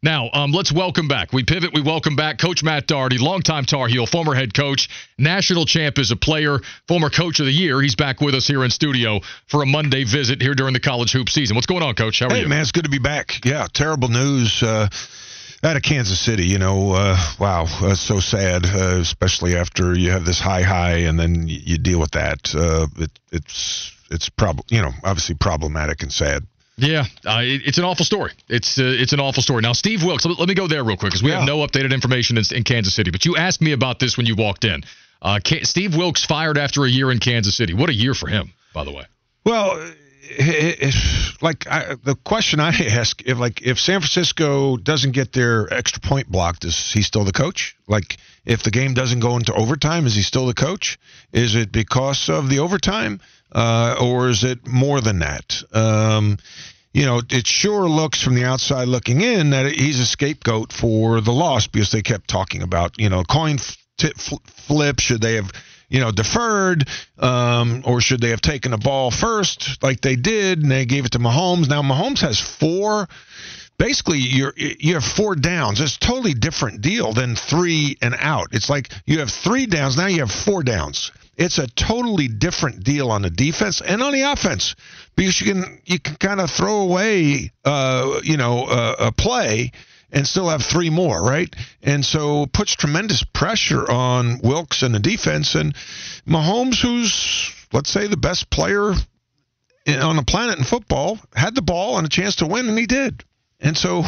Now, um, let's welcome back. We pivot. We welcome back Coach Matt Doherty, longtime Tar Heel, former head coach, national champ as a player, former coach of the year. He's back with us here in studio for a Monday visit here during the college hoop season. What's going on, Coach? How are hey, you? man, it's good to be back. Yeah, terrible news. Uh, out of Kansas City, you know, uh, wow, that's so sad, uh, especially after you have this high high and then you, you deal with that. Uh, it, it's it's prob you know obviously problematic and sad. Yeah, uh, it, it's an awful story. It's uh, it's an awful story. Now, Steve Wilks, let, let me go there real quick because we Yeah. have no updated information in, in Kansas City. But you asked me about this when you walked in. Uh, Steve Wilks fired after a year in Kansas City. What a year for him, by the way. Well, like I, the question I ask, if like if San Francisco doesn't get their extra point blocked, is he still the coach? Like if the game doesn't go into overtime, is he still the coach? Is it because of the overtime, uh, or is it more than that? Um, you know, it sure looks from the outside looking in that he's a scapegoat for the loss because they kept talking about, you know, coin flip. Should they have, you know, deferred, um, or should they have taken the ball first like they did and they gave it to Mahomes? Now Mahomes has four. Basically, you're you have four downs. It's a totally different deal than three and out. It's like you have three downs now. You have four downs. It's a totally different deal on the defense and on the offense because you can you can kind of throw away uh, you know uh, a play and still have three more, right? And so puts tremendous pressure on Wilks and the defense and Mahomes, who's let's say the best player on the planet in football, had the ball and a chance to win, and he did. And so,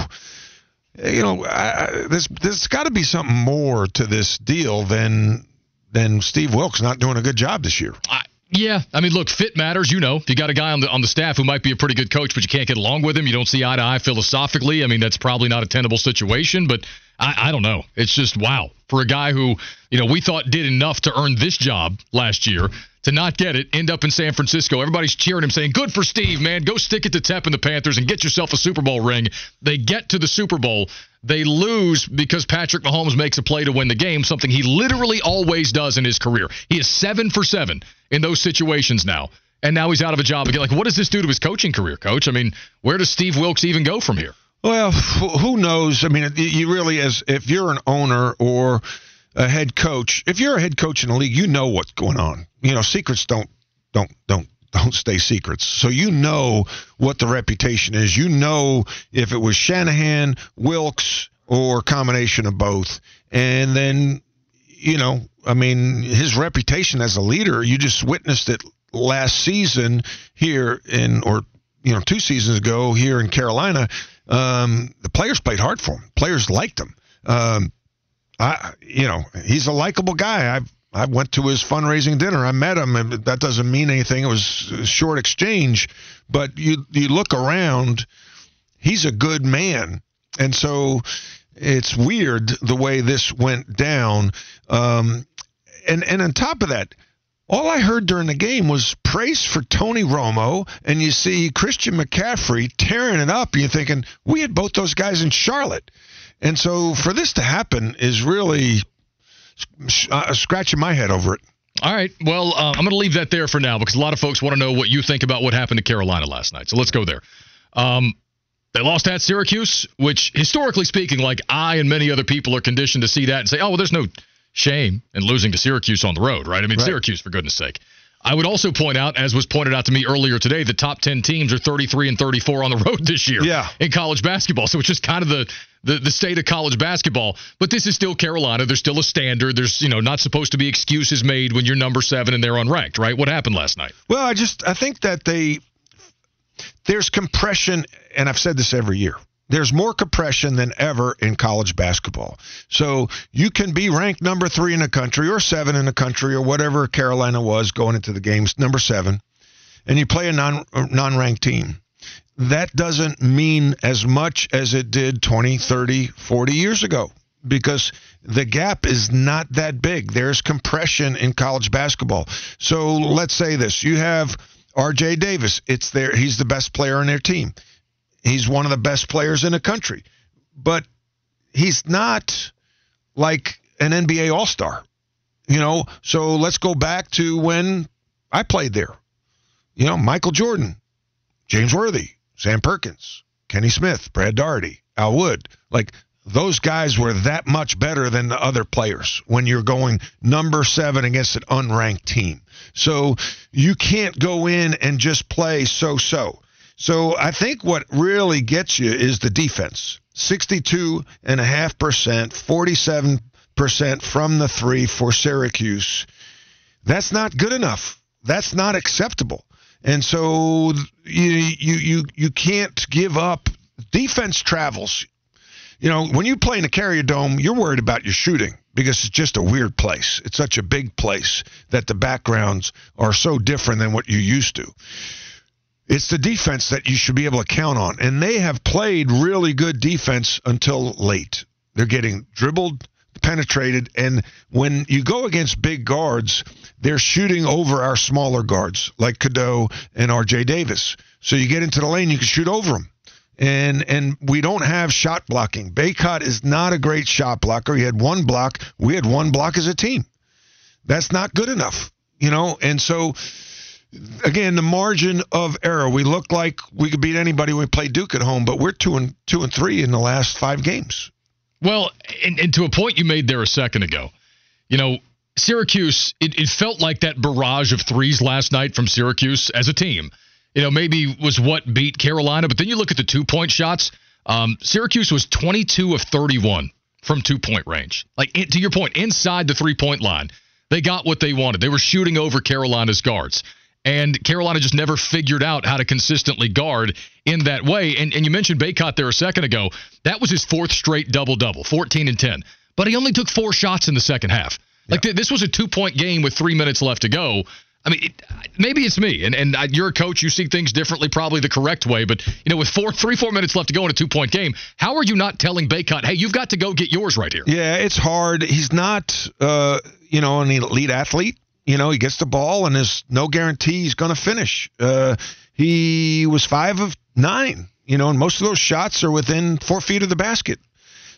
you know, I, I, there's there's got to be something more to this deal than than Steve Wilks not doing a good job this year. I, yeah, I mean, look, fit matters. You know, if you got a guy on the on the staff who might be a pretty good coach, but you can't get along with him, you don't see eye to eye philosophically. I mean, that's probably not a tenable situation. But I, I don't know. It's just wow for a guy who you know we thought did enough to earn this job last year to not get it, end up in San Francisco. Everybody's cheering him, saying, "Good for Steve, man. Go stick it to Tep and the Panthers and get yourself a Super Bowl ring." They get to the Super Bowl. They lose because Patrick Mahomes makes a play to win the game, something he literally always does in his career. He is seven for seven in those situations now. And now he's out of a job again. Like, what does this do to his coaching career, coach? I mean, where does Steve Wilks even go from here? Well, who knows? I mean, you really, as if you're an owner or a head coach, if you're a head coach in the league, you know what's going on. You know, secrets don't don't don't don't stay secrets. So you know what the reputation is. You know if it was Shanahan, Wilks, or combination of both. And then, you know, I mean, his reputation as a leader, you just witnessed it last season here in or you know, two seasons ago here in Carolina, um, the players played hard for him. Players liked him. Um, I, you know, he's a likable guy. I I went to his fundraising dinner. I met him, and that doesn't mean anything. It was a short exchange, but you you look around, he's a good man, and so it's weird the way this went down. Um, and and on top of that, all I heard during the game was praise for Tony Romo, and you see Christian McCaffrey tearing it up. And you're thinking we had both those guys in Charlotte, and so for this to happen is really uh, scratching my head over it. All right. Well, uh, I'm going to leave that there for now because a lot of folks want to know what you think about what happened to Carolina last night. So let's go there. Um, they lost at Syracuse, which historically speaking, like I and many other people are conditioned to see that and say, oh, well, there's no shame in losing to Syracuse on the road, right? I mean, Right. Syracuse, for goodness sake. I would also point out, as was pointed out to me earlier today, the top 10 teams are 33 and 34 on the road this year Yeah. in college basketball. So it's just kind of the, the, the state of college basketball. But this is still Carolina. There's still a standard. There's, you know, not supposed to be excuses made when you're number seven and they're unranked, right? What happened last night? Well, I just I think that they there's compression, and I've said this every year. There's more compression than ever in college basketball. So you can be ranked number three in the country or seven in the country or whatever Carolina was going into the games, number seven, and you play a non non ranked team. that doesn't mean as much as it did 20, 30, 40 years ago because the gap is not that big. There's compression in college basketball. So let's say this you have RJ Davis. It's there. He's the best player on their team. He's one of the best players in the country. But he's not like an NBA All Star. You know, so let's go back to when I played there. You know, Michael Jordan, James Worthy, Sam Perkins, Kenny Smith, Brad Daugherty, Al Wood. Like those guys were that much better than the other players when you're going number seven against an unranked team. So you can't go in and just play so so. So I think what really gets you is the defense. 62.5%, 47 percent from the three for Syracuse. That's not good enough. That's not acceptable. And so you you you you can't give up. Defense travels. You know, when you play in a Carrier Dome, you're worried about your shooting because it's just a weird place. It's such a big place that the backgrounds are so different than what you used to. It's the defense that you should be able to count on. And they have played really good defense until late. They're getting dribbled penetrated. And when you go against big guards, they're shooting over our smaller guards like Cadeau and R.J. Davis. So you get into the lane, you can shoot over them. And and we don't have shot blocking. Bacot is not a great shot blocker. He had one block. We had one block as a team. That's not good enough, you know. And so again, the margin of error. We look like we could beat anybody when we play Duke at home, but we're two and two and three in the last five games. Well, and, and to a point you made there a second ago, you know, Syracuse, it, it felt like that barrage of threes last night from Syracuse as a team. You know, maybe was what beat Carolina, but then you look at the two point shots. Um, Syracuse was 22 of 31 from two point range. Like, to your point, inside the three point line, they got what they wanted. They were shooting over Carolina's guards. And Carolina just never figured out how to consistently guard in that way. And, and you mentioned Bacot there a second ago. That was his fourth straight double double, 14 and 10. But he only took four shots in the second half. Like th- this was a two point game with three minutes left to go. I mean, it, maybe it's me, and and you're a coach. You see things differently, probably the correct way. But you know, with four, three, four minutes left to go in a two point game, how are you not telling Bacot, hey, you've got to go get yours right here? Yeah, it's hard. He's not, uh, you know, an elite athlete. You know, he gets the ball and there's no guarantee he's going to finish. Uh, he was five of nine, you know, and most of those shots are within four feet of the basket.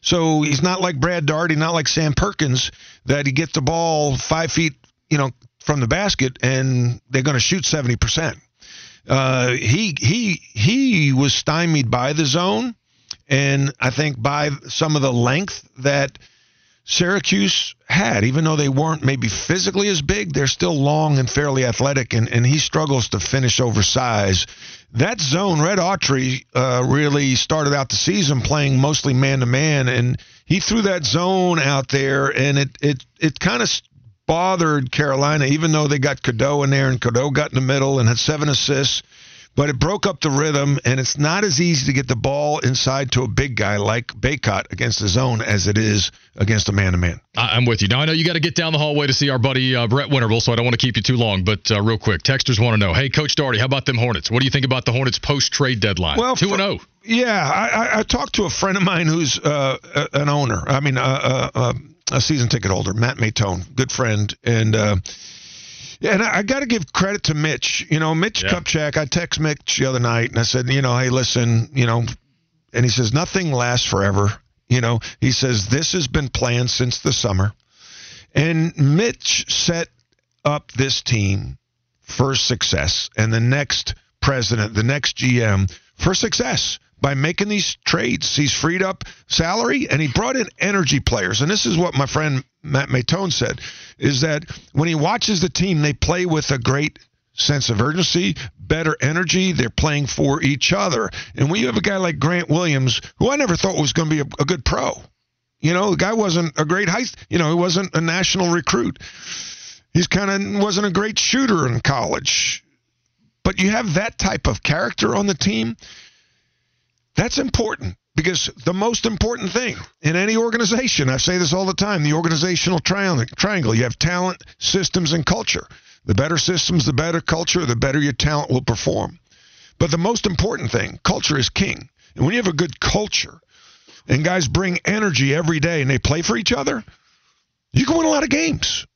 So he's not like Brad Daugherty, not like Sam Perkins, that he gets the ball five feet, you know, from the basket and they're going to shoot 70%. Uh, he he he was stymied by the zone, and I think by some of the length that Syracuse had, even though they weren't maybe physically as big, they're still long and fairly athletic, and, and he struggles to finish over size. That zone, Red Autry uh, really started out the season playing mostly man to man, and he threw that zone out there, and it it it kind of bothered Carolina, even though they got Cadeau in there, and Cadeau got in the middle and had seven assists but it broke up the rhythm, and it's not as easy to get the ball inside to a big guy like Bacot against the zone as it is against a man to man. I'm with you. Now, I know you got to get down the hallway to see our buddy uh, Brett Winterble, so I don't want to keep you too long, but uh, real quick, texters want to know hey, Coach Doherty, how about them Hornets? What do you think about the Hornets post trade deadline? Well, 2 0. Yeah, I, I, talked to a friend of mine who's uh, an owner, I mean, uh, uh, uh, a season ticket holder, Matt Maytone, good friend. And, yeah, and I, I got to give credit to Mitch. You know, Mitch yeah. Kupchak. I text Mitch the other night and I said, you know, hey, listen, you know, and he says nothing lasts forever. You know, he says this has been planned since the summer, and Mitch set up this team for success, and the next president, the next GM for success by making these trades. He's freed up salary and he brought in energy players. And this is what my friend Matt Maytone said is that when he watches the team, they play with a great sense of urgency, better energy. They're playing for each other. And when you have a guy like Grant Williams, who I never thought was going to be a, a good pro, you know, the guy wasn't a great high, you know, he wasn't a national recruit. He's kind of wasn't a great shooter in college. But you have that type of character on the team that's important because the most important thing in any organization, I say this all the time, the organizational triangle, you have talent, systems, and culture. The better systems, the better culture, the better your talent will perform. But the most important thing, culture is king. And when you have a good culture and guys bring energy every day and they play for each other, you can win a lot of games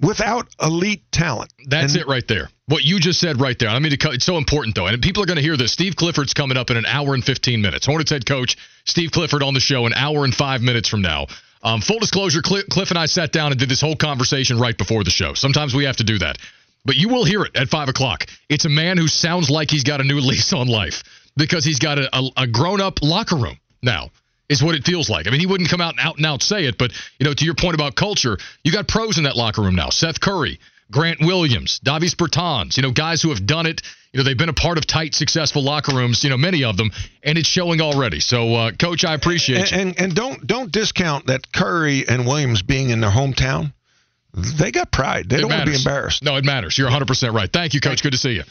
without elite talent. That's and, it right there. What you just said right there. I mean, it's so important though, and people are going to hear this. Steve Clifford's coming up in an hour and 15 minutes. Hornets head coach Steve Clifford on the show an hour and five minutes from now. Um, full disclosure, Cliff and I sat down and did this whole conversation right before the show. Sometimes we have to do that. But you will hear it at 5 o'clock. It's a man who sounds like he's got a new lease on life because he's got a, a, a grown up locker room now is what it feels like. I mean, he wouldn't come out and out and out say it, but you know, to your point about culture, you got pros in that locker room now. Seth Curry, Grant Williams, Davis Bertans, you know, guys who have done it. You know, they've been a part of tight, successful locker rooms. You know, many of them, and it's showing already. So, uh, Coach, I appreciate and, you. And and don't don't discount that Curry and Williams being in their hometown. They got pride. They it don't matters. want to be embarrassed. No, it matters. You're 100 percent right. Thank you, Coach. Good to see you.